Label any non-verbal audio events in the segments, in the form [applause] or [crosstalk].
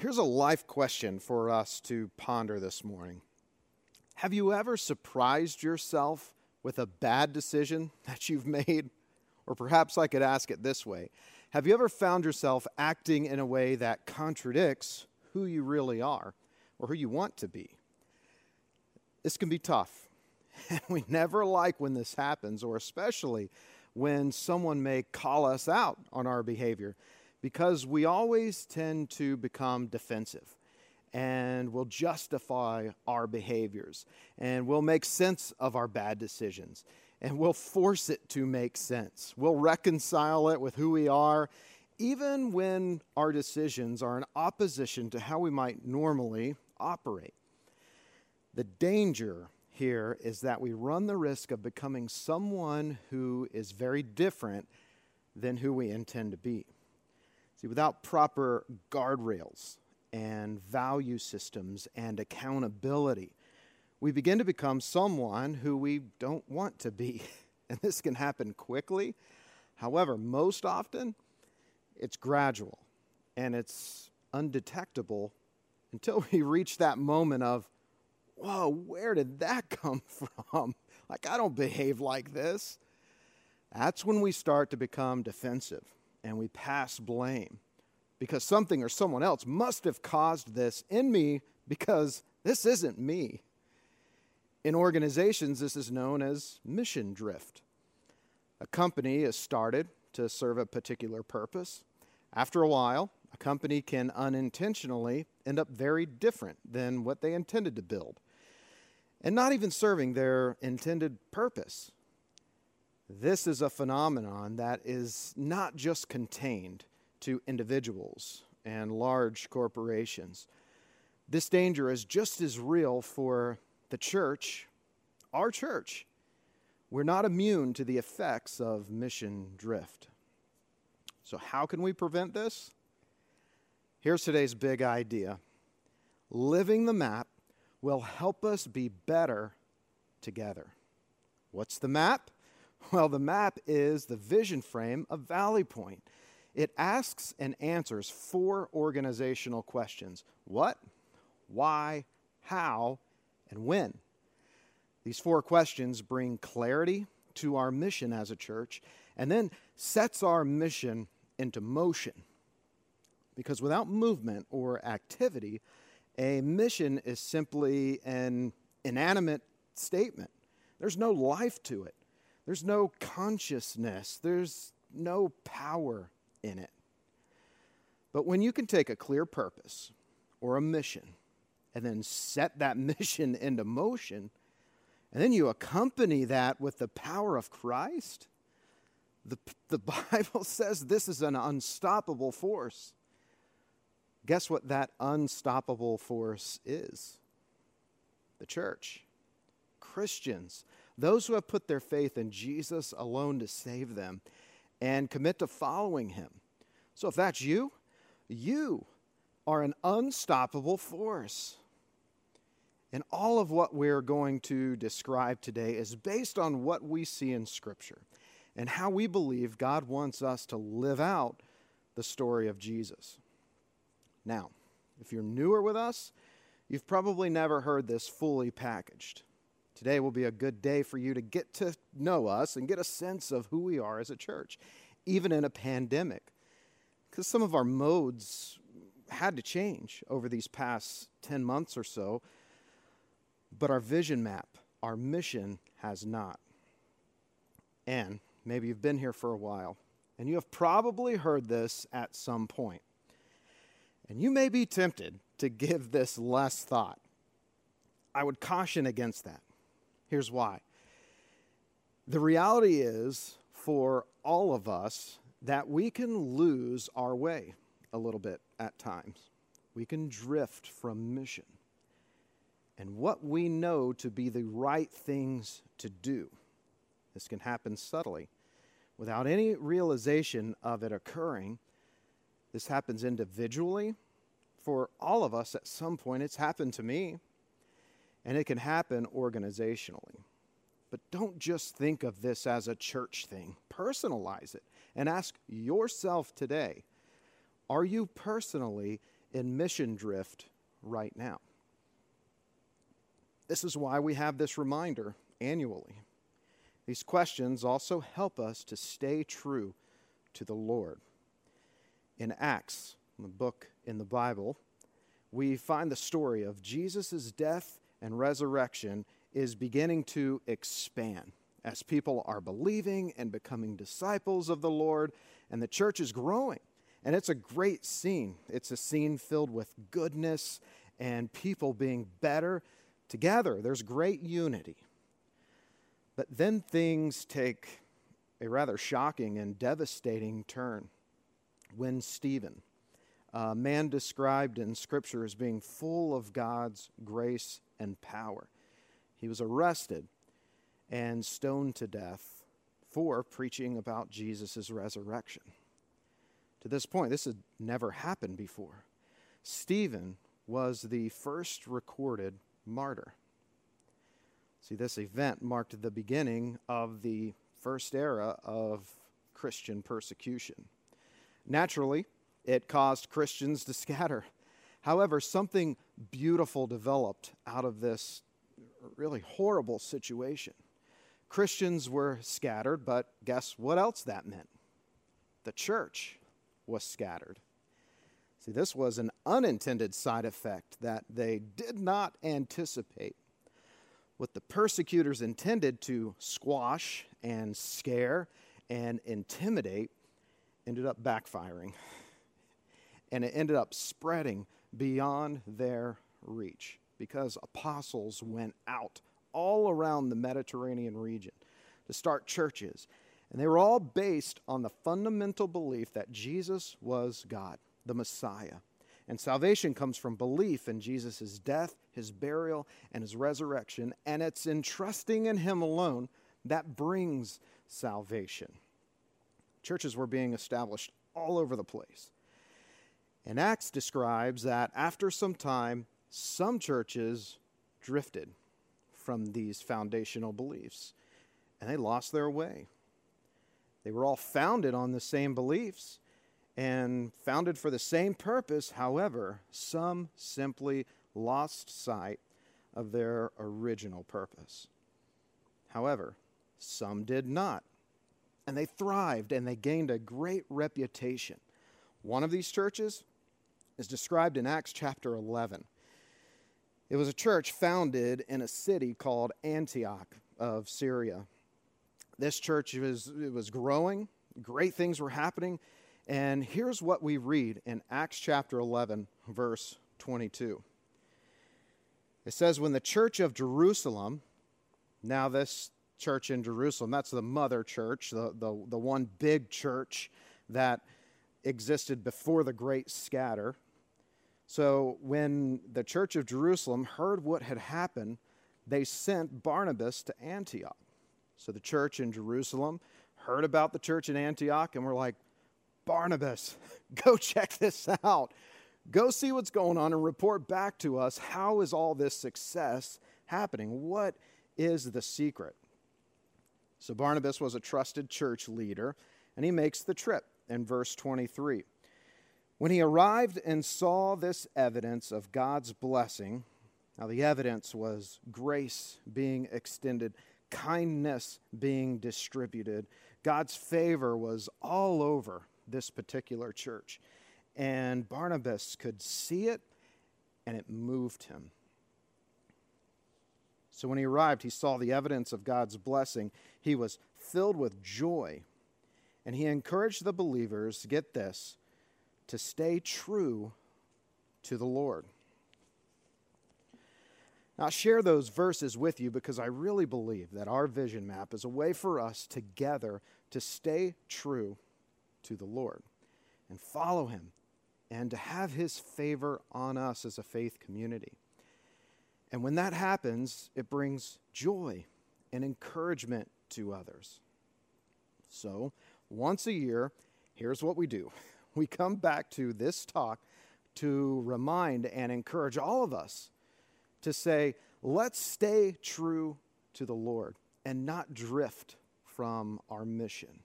Here's a life question for us to ponder this morning Have you ever surprised yourself with a bad decision [laughs] that you've made? Or perhaps I could ask it this way Have you ever found yourself acting in a way that contradicts who you really are or who you want to be? This can be tough. And [laughs] we never like when this happens, or especially when someone may call us out on our behavior, because we always tend to become defensive and we'll justify our behaviors and we'll make sense of our bad decisions and we'll force it to make sense. We'll reconcile it with who we are, even when our decisions are in opposition to how we might normally operate. The danger here is that we run the risk of becoming someone who is very different than who we intend to be. See, without proper guardrails and value systems and accountability, we begin to become someone who we don't want to be. [laughs] And this can happen quickly. However, most often, it's gradual and it's undetectable until we [laughs] reach that moment of, whoa, where did that [laughs] come from? Like, I don't behave like this. That's when we start to become defensive and we pass blame because something or someone else must have caused this in me because this isn't me. In organizations, this is known as mission drift. A company is started to serve a particular purpose. After a while, a company can unintentionally end up very different than what they intended to build, and not even serving their intended purpose. This is a phenomenon that is not just contained to individuals and large corporations. This danger is just as real for the church, our church. We're not immune to the effects of mission drift. So, how can we prevent this? Here's today's big idea living the map will help us be better together. What's the map? Well, the map is the vision frame of Valley Point. It asks and answers four organizational questions what, why, how, and when. These four questions bring clarity to our mission as a church and then sets our mission into motion. Because without movement or activity, a mission is simply an inanimate statement. There's no life to it, there's no consciousness, there's no power in it. But when you can take a clear purpose or a mission and then set that [laughs] mission into motion, and then you accompany that with the power of Christ, the, the [laughs] Bible says this is an unstoppable force. Guess what that unstoppable force is? The church. Christians. Those who have put their faith in Jesus alone to save them and commit to following him. So if that's you, you are an unstoppable force. And all of what we're going to describe today is based on what we see in Scripture and how we believe God wants us to live out the story of Jesus. Now, if you're newer with us, you've probably never heard this fully packaged. Today will be a good day for you to get to know us and get a sense of who we are as a church, even in a pandemic. Because some of our modes had to change over these past 10 months or so, but our vision map, our mission has not. And maybe you've been here for a while, and you have probably heard this at some point. And you may be tempted to give this less thought. I would caution against that. Here's why. The reality is, for all of us, that we can lose our way a little bit at times. We can drift from mission and what we know to be the right things to do. This can happen subtly without any realization of it occurring. This happens individually. For all of us, at some point, it's happened to me and it can happen organizationally. But don't just think of this as a church thing, personalize it and ask yourself today are you personally in mission drift right now. This is why we have this reminder annually. These questions also help us to stay true to the Lord. In Acts, the book in the Bible, we find the story of Jesus' death and resurrection is beginning to expand as people are believing and becoming disciples of the Lord, and the church is growing. And it's a great scene. It's a scene filled with goodness and people being better together. There's great unity. But then things take a rather shocking and devastating turn when Stephen, a man described in Scripture as being full of God's grace and power, he was arrested and stoned to death for preaching about Jesus' resurrection. To this point, this had never happened before. Stephen was the first recorded martyr. See, this event marked the beginning of the first era of Christian persecution. Naturally, it caused Christians to scatter. However, something beautiful developed out of this really horrible situation. Christians were scattered, but guess what else that meant? The church was scattered. See, this was an unintended side effect that they did not anticipate. What the persecutors intended to squash and scare and intimidate ended up backfiring. [laughs] And it ended up spreading beyond their reach because apostles went out all around the Mediterranean region to start churches. And they were all based on the fundamental belief that Jesus was God, the Messiah. And salvation comes from belief in Jesus' death, his burial, and his resurrection. And it's in trusting in him alone that brings salvation. Churches were being established all over the place. And Acts describes that after some time, some churches drifted from these foundational beliefs, and they lost their way. They were all founded on the same beliefs and founded for the same purpose. However, some simply lost sight of their original purpose. However, some did not. And they thrived and they gained a great reputation. One of these churches is described in Acts chapter 11. It was a church founded in a city called Antioch of Syria. This church was, it was growing, great things were happening. And here's what we read in Acts chapter 11, verse 22. It says, When the church of Jerusalem, now this church in Jerusalem, that's the mother church, the, the, the one big church that existed before the great scatter, so when the church of Jerusalem heard what had happened, they sent Barnabas to Antioch. So the church in Jerusalem heard about the church in Antioch and were like, Barnabas, [laughs] go check this out. Go see what's going on and report back to us. How is all this success happening? What is the secret? So Barnabas was a trusted church leader, and he makes the trip in verse 23. When he arrived and saw this evidence of God's blessing, now the evidence was grace being extended, kindness being distributed. God's favor was all over this particular church. And Barnabas could see it, and it moved him. So when he arrived, he saw the evidence of God's blessing. He was filled with joy, and he encouraged the believers, get this, to stay true to the Lord. Now, I share those verses with you because I really believe that our vision map is a way for us together to stay true to the Lord and follow Him and to have His favor on us as a faith community. And when that happens, it brings joy and encouragement to others. So, once a year, here's what we do [laughs] we come back to this talk to remind and encourage all of us to say, let's stay true to the Lord and not drift from our mission.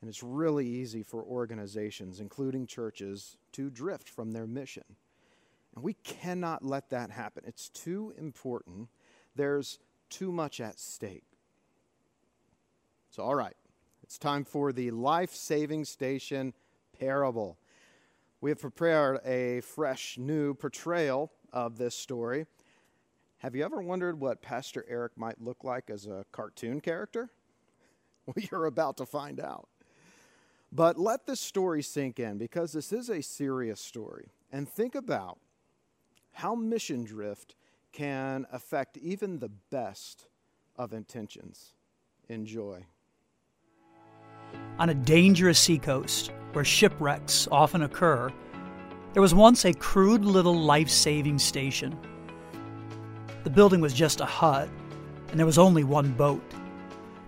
And it's really easy for organizations, including churches, to drift from their mission. And we cannot let that happen. It's too important. There's too much at stake. So, all right, it's time for the life saving station parable. We have prepared a fresh, new portrayal of this story. Have you ever wondered what Pastor Eric might look like as a cartoon character? [laughs] Well, you're about to find out. But let this story sink in because this is a serious story. And think about how mission drift can affect even the best of intentions. Enjoy. On a dangerous seacoast where shipwrecks often occur, there was once a crude little life saving station. The building was just a hut, and there was only one boat.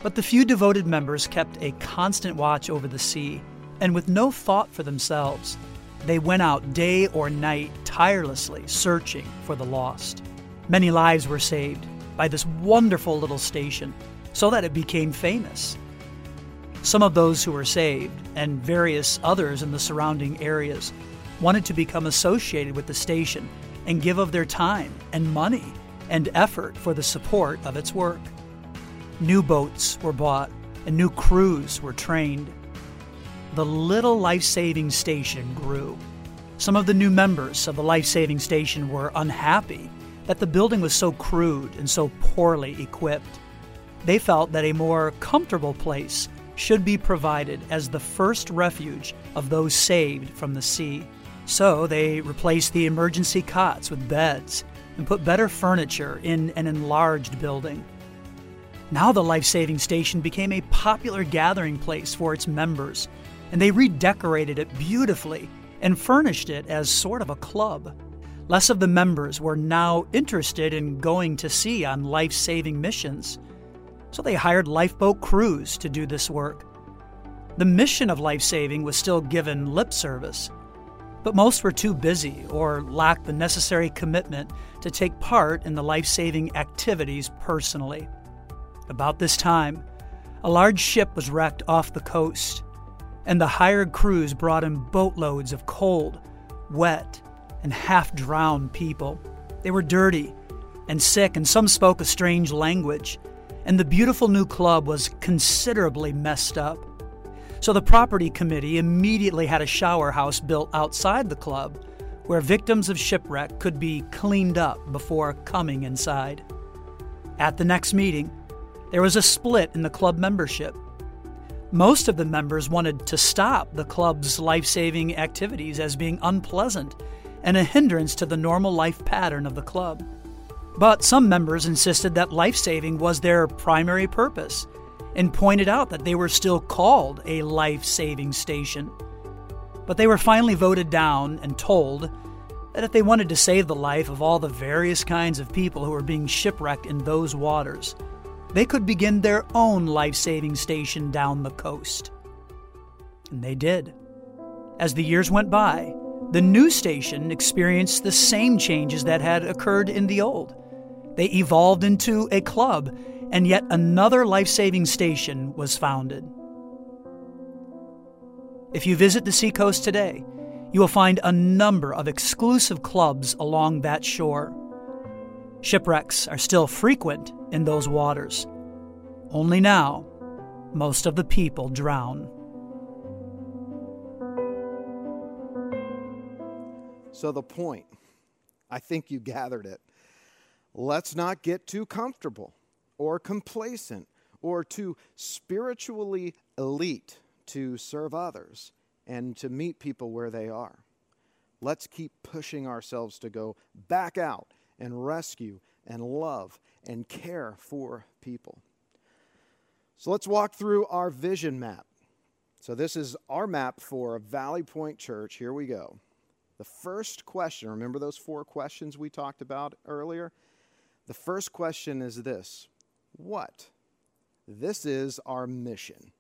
But the few devoted members kept a constant watch over the sea, and with no thought for themselves, they went out day or night tirelessly searching for the lost. Many lives were saved by this wonderful little station so that it became famous. Some of those who were saved, and various others in the surrounding areas, wanted to become associated with the station and give of their time and money and effort for the support of its work. New boats were bought and new crews were trained the little life saving station grew. Some of the new members of the life saving station were unhappy that the building was so crude and so poorly equipped. They felt that a more comfortable place should be provided as the first refuge of those saved from the sea. So they replaced the emergency cots with beds and put better furniture in an enlarged building. Now the life saving station became a popular gathering place for its members and they redecorated it beautifully and furnished it as sort of a club. Less of the members were now interested in going to sea on life saving missions, so they hired lifeboat crews to do this work. The mission of life saving was still given lip service, but most were too busy or lacked the necessary commitment to take part in the life saving activities personally. About this time, a large ship was wrecked off the coast and the hired crews brought in boatloads of cold, wet, and half drowned people. They were dirty and sick, and some spoke a strange language, and the beautiful new club was considerably messed up. So the property committee immediately had a shower house built outside the club where victims of shipwreck could be cleaned up before coming inside. At the next meeting, there was a split in the club membership. Most of the members wanted to stop the club's life saving activities as being unpleasant and a hindrance to the normal life pattern of the club. But some members insisted that life saving was their primary purpose and pointed out that they were still called a life saving station. But they were finally voted down and told that if they wanted to save the life of all the various kinds of people who were being shipwrecked in those waters, they could begin their own life saving station down the coast. And they did. As the years went by, the new station experienced the same changes that had occurred in the old. They evolved into a club, and yet another life saving station was founded. If you visit the seacoast today, you will find a number of exclusive clubs along that shore. Shipwrecks are still frequent in those waters. Only now, most of the people drown. So, the point, I think you gathered it. Let's not get too comfortable or complacent or too spiritually elite to serve others and to meet people where they are. Let's keep pushing ourselves to go back out and rescue and love and care for people. So let's walk through our vision map. So, this is our map for Valley Point Church. Here we go. The first question, remember those four questions we talked about earlier? The first question is this What? This is our mission.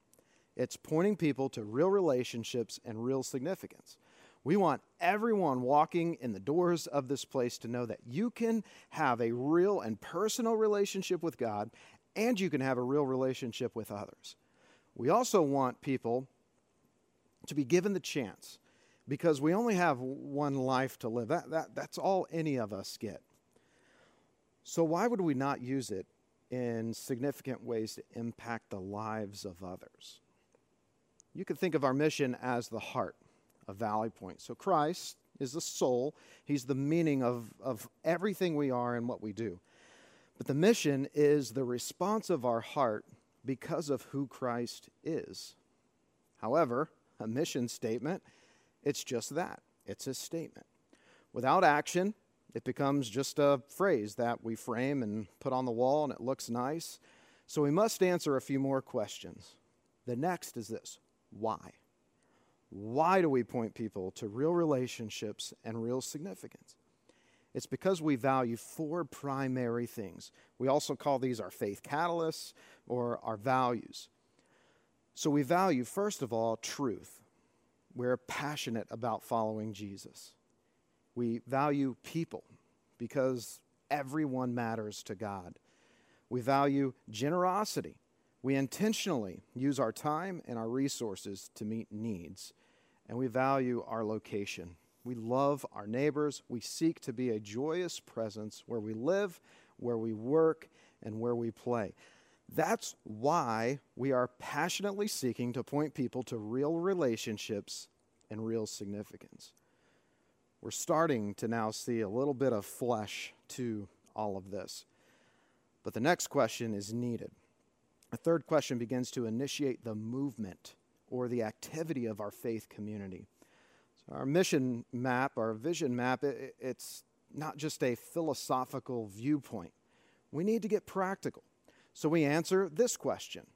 It's pointing people to real relationships and real significance. We want everyone walking in the doors of this place to know that you can have a real and personal relationship with God and you can have a real relationship with others. We also want people to be given the chance because we only have one life to live. That, that, that's all any of us get. So, why would we not use it in significant ways to impact the lives of others? You could think of our mission as the heart of Valley Point. So, Christ is the soul, He's the meaning of, of everything we are and what we do. But the mission is the response of our heart because of who Christ is. However, a mission statement, it's just that it's a statement. Without action, it becomes just a phrase that we frame and put on the wall and it looks nice. So we must answer a few more questions. The next is this why? Why do we point people to real relationships and real significance? It's because we value four primary things. We also call these our faith catalysts or our values. So we value, first of all, truth. We're passionate about following Jesus. We value people because everyone matters to God. We value generosity. We intentionally use our time and our resources to meet needs. And we value our location. We love our neighbors. We seek to be a joyous presence where we live, where we work, and where we play. That's why we are passionately seeking to point people to real relationships and real significance. We're starting to now see a little bit of flesh to all of this. But the next question is needed. A third question begins to initiate the movement or the activity of our faith community. So our mission map, our vision map, it, it's not just a philosophical viewpoint. We need to get practical. So we answer this question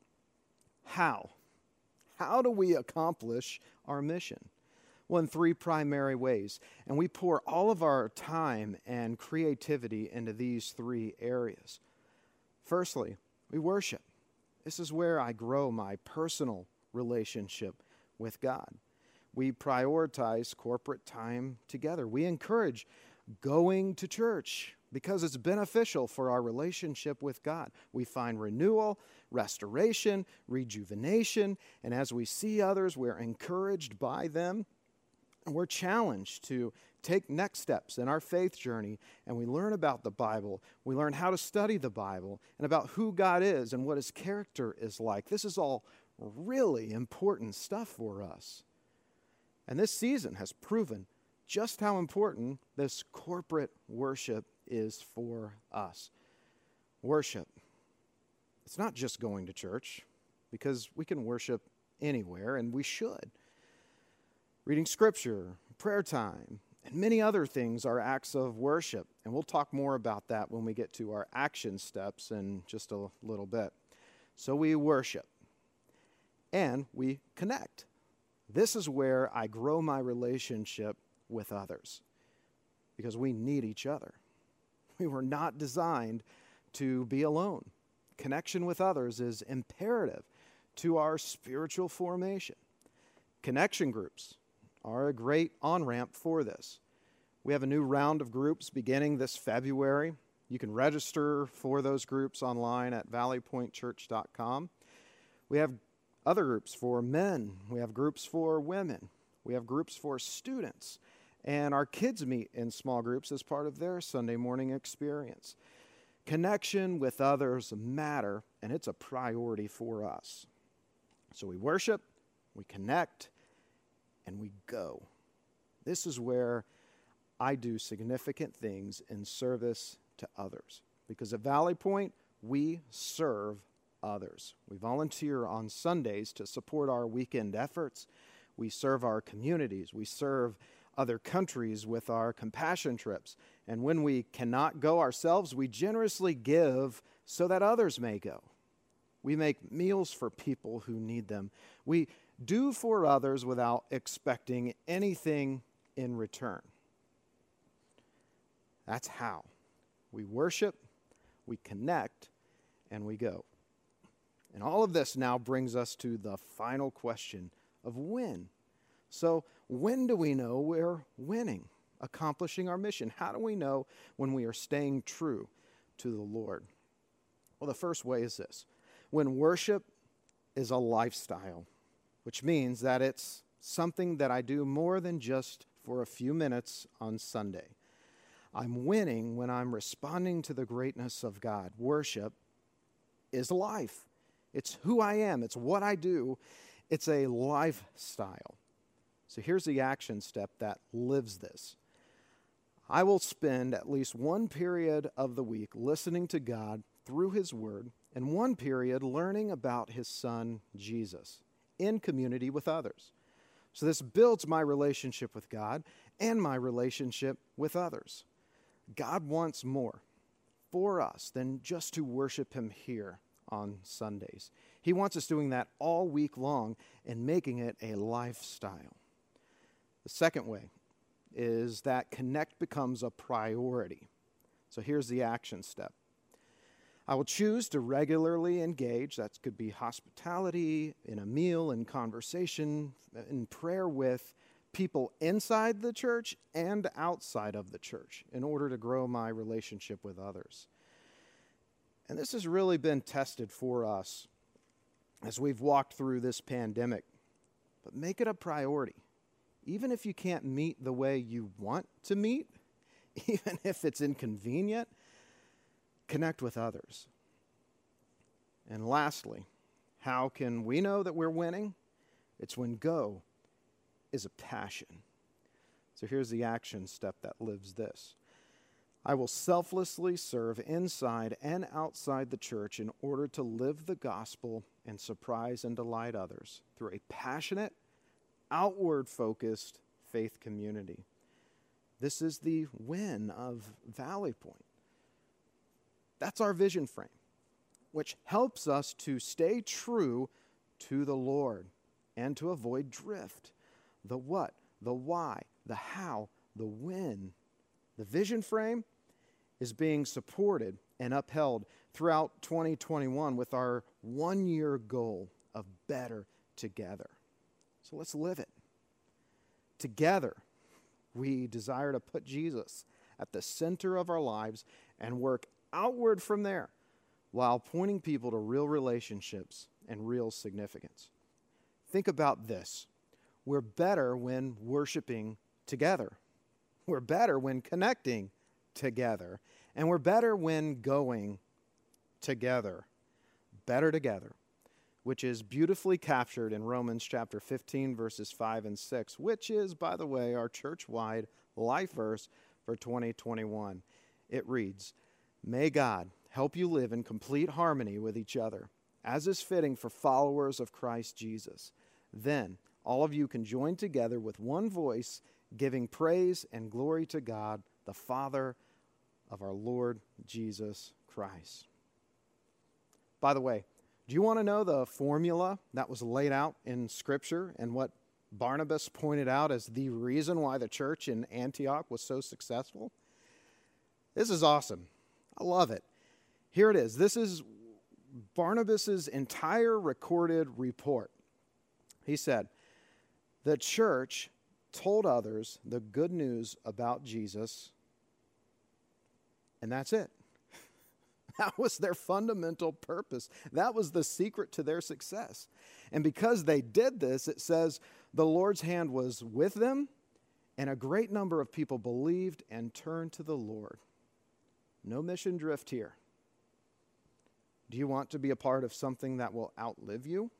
How? How do we accomplish our mission? Well, in three primary ways. And we pour all of our time and creativity into these three areas. Firstly, we worship. This is where I grow my personal relationship with God. We prioritize corporate time together. We encourage going to church because it's beneficial for our relationship with God. We find renewal, restoration, rejuvenation, and as we see others, we're encouraged by them. We're challenged to take next steps in our faith journey and we learn about the Bible. We learn how to study the Bible and about who God is and what his character is like. This is all really important stuff for us. And this season has proven just how important this corporate worship is for us. Worship. It's not just going to church, because we can worship anywhere, and we should. Reading scripture, prayer time, and many other things are acts of worship. And we'll talk more about that when we get to our action steps in just a little bit. So we worship and we connect. This is where I grow my relationship with others because we need each other. [laughs] We were not designed to be alone. Connection with others is imperative to our spiritual formation. Connection groups are a great on ramp for this. We have a new round of groups beginning this February. You can register for those groups online at valleypointchurch.com. We have other groups for men, we have groups for women, we have groups for students. And our kids meet in small groups as part of their Sunday morning experience. Connection with others matter, and it's a priority for us. So we worship, we connect, and we go. This is where I do significant things in service to others. Because at Valley Point, we serve others. We volunteer on Sundays to support our weekend efforts. We serve our communities. We serve other countries with our compassion trips. And when we cannot go ourselves, we generously give so that others may go. We make meals for people who need them. We do for others without expecting anything in return. That's how. We worship, we connect, and we go. And all of this now brings us to the final question of when. So, when do we know we're winning, accomplishing our mission? How do we know when we are staying true to the Lord? Well, the first way is this when worship is a lifestyle, which means that it's something that I do more than just for a few minutes on Sunday. I'm winning when I'm responding to the greatness of God. Worship is life, it's who I am, it's what I do, it's a lifestyle. So here's the action step that lives this. I will spend at least one period of the week listening to God through His Word and one period learning about His Son, Jesus, in community with others. So this builds my relationship with God and my relationship with others. God wants more for us than just to worship Him here on Sundays. He wants us doing that all week long and making it a lifestyle. The second way is that connect becomes a priority. So here's the action step. I will choose to regularly engage. That could be hospitality, in a meal, in conversation, in prayer with people inside the church and outside of the church in order to grow my relationship with others. And this has really been tested for us as we've walked through this pandemic. But make it a priority. Even if you can't meet the way you want to meet, [laughs] even if it's inconvenient, connect with others. And lastly, how can we know that we're winning? It's when go is a passion. So here's the action step that lives this I will selflessly serve inside and outside the church in order to live the gospel and surprise and delight others through a passionate, outward focused faith community. This is the win of Valley Point. That's our vision frame, which helps us to stay true to the Lord and to avoid drift. The what, the why, the how, the when. The vision frame is being supported and upheld throughout 2021 with our one year goal of better together. So let's live it. Together, we desire to put Jesus at the center of our lives and work outward from there while pointing people to real relationships and real significance. Think about this we're better when worshiping together, we're better when connecting together, and we're better when going together. Better together, which is beautifully captured in Romans chapter 15, verses 5 and 6, which is, by the way, our church wide life verse for 2021. It reads, May God help you live in complete harmony with each other, as is fitting for followers of Christ Jesus. Then all of you can join together with one voice, giving praise and glory to God, the Father of our Lord Jesus Christ. By the way, do you want to know the formula that was laid out in Scripture and what Barnabas pointed out as the reason why the church in Antioch was so successful? This is awesome. I love it. Here it is. This is Barnabas's entire recorded report. He said, "The church told others the good news about Jesus, and that's it. [laughs] That was their fundamental purpose. That was the secret to their success. And because they did this, it says the Lord's hand was with them, and a great number of people believed and turned to the Lord. No mission drift here. Do you want to be a part of something that will outlive you?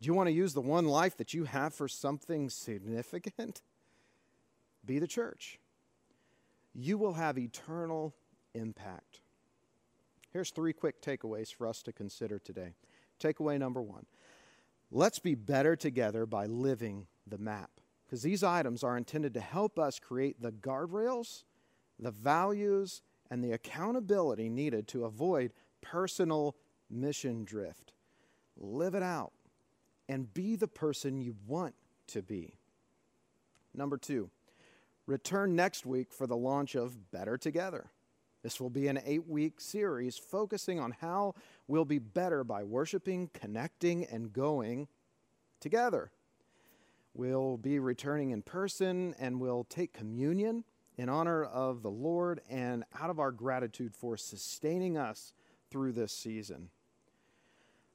Do you want to use the one life that you have for something significant? [laughs] Be the church. You will have eternal impact. Here's three quick takeaways for us to consider today. Takeaway number one let's be better together by living the map, because these items are intended to help us create the guardrails the values, and the accountability needed to avoid personal mission drift. Live it out and be the person you want to be. Number two, return next week for the launch of Better Together. This will be an eight week series focusing on how we'll be better by worshiping, connecting, and going together. We'll be returning in person and we'll take communion in honor of the Lord and out of our gratitude for sustaining us through this season.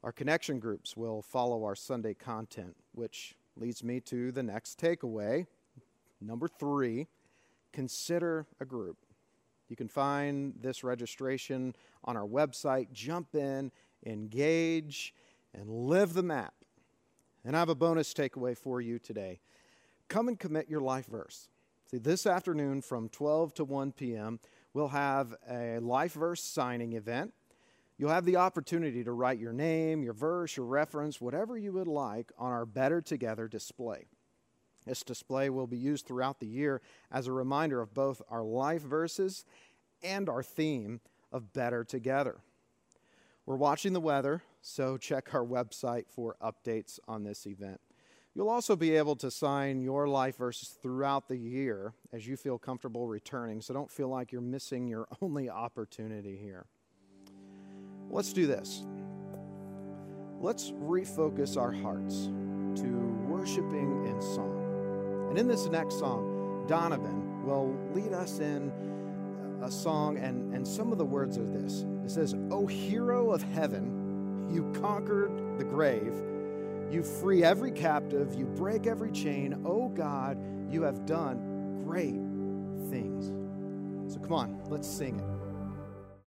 Our connection groups will follow our Sunday content, which leads me to the next takeaway. Number three, consider a group. You can find this registration on our website. Jump in, engage, and live the map. And I have a bonus takeaway for you today. Come and commit your life verse. See, this afternoon from 12 to 1 p.m., we'll have a life verse signing event. You'll have the opportunity to write your name, your verse, your reference, whatever you would like on our Better Together display. This display will be used throughout the year as a reminder of both our life verses and our theme of Better Together. We're watching the weather, so check our website for updates on this event. You'll also be able to sign your life verses throughout the year as you feel comfortable returning, so don't feel like you're missing your [laughs] only opportunity here. Let's do this. Let's refocus our hearts to worshiping in song. And in this next song, Donovan will lead us in a song, and, and some of the words are this It says, O hero of heaven, you conquered the grave you free every captive, you break every chain. Oh God, you have done great things. So come on, let's sing it.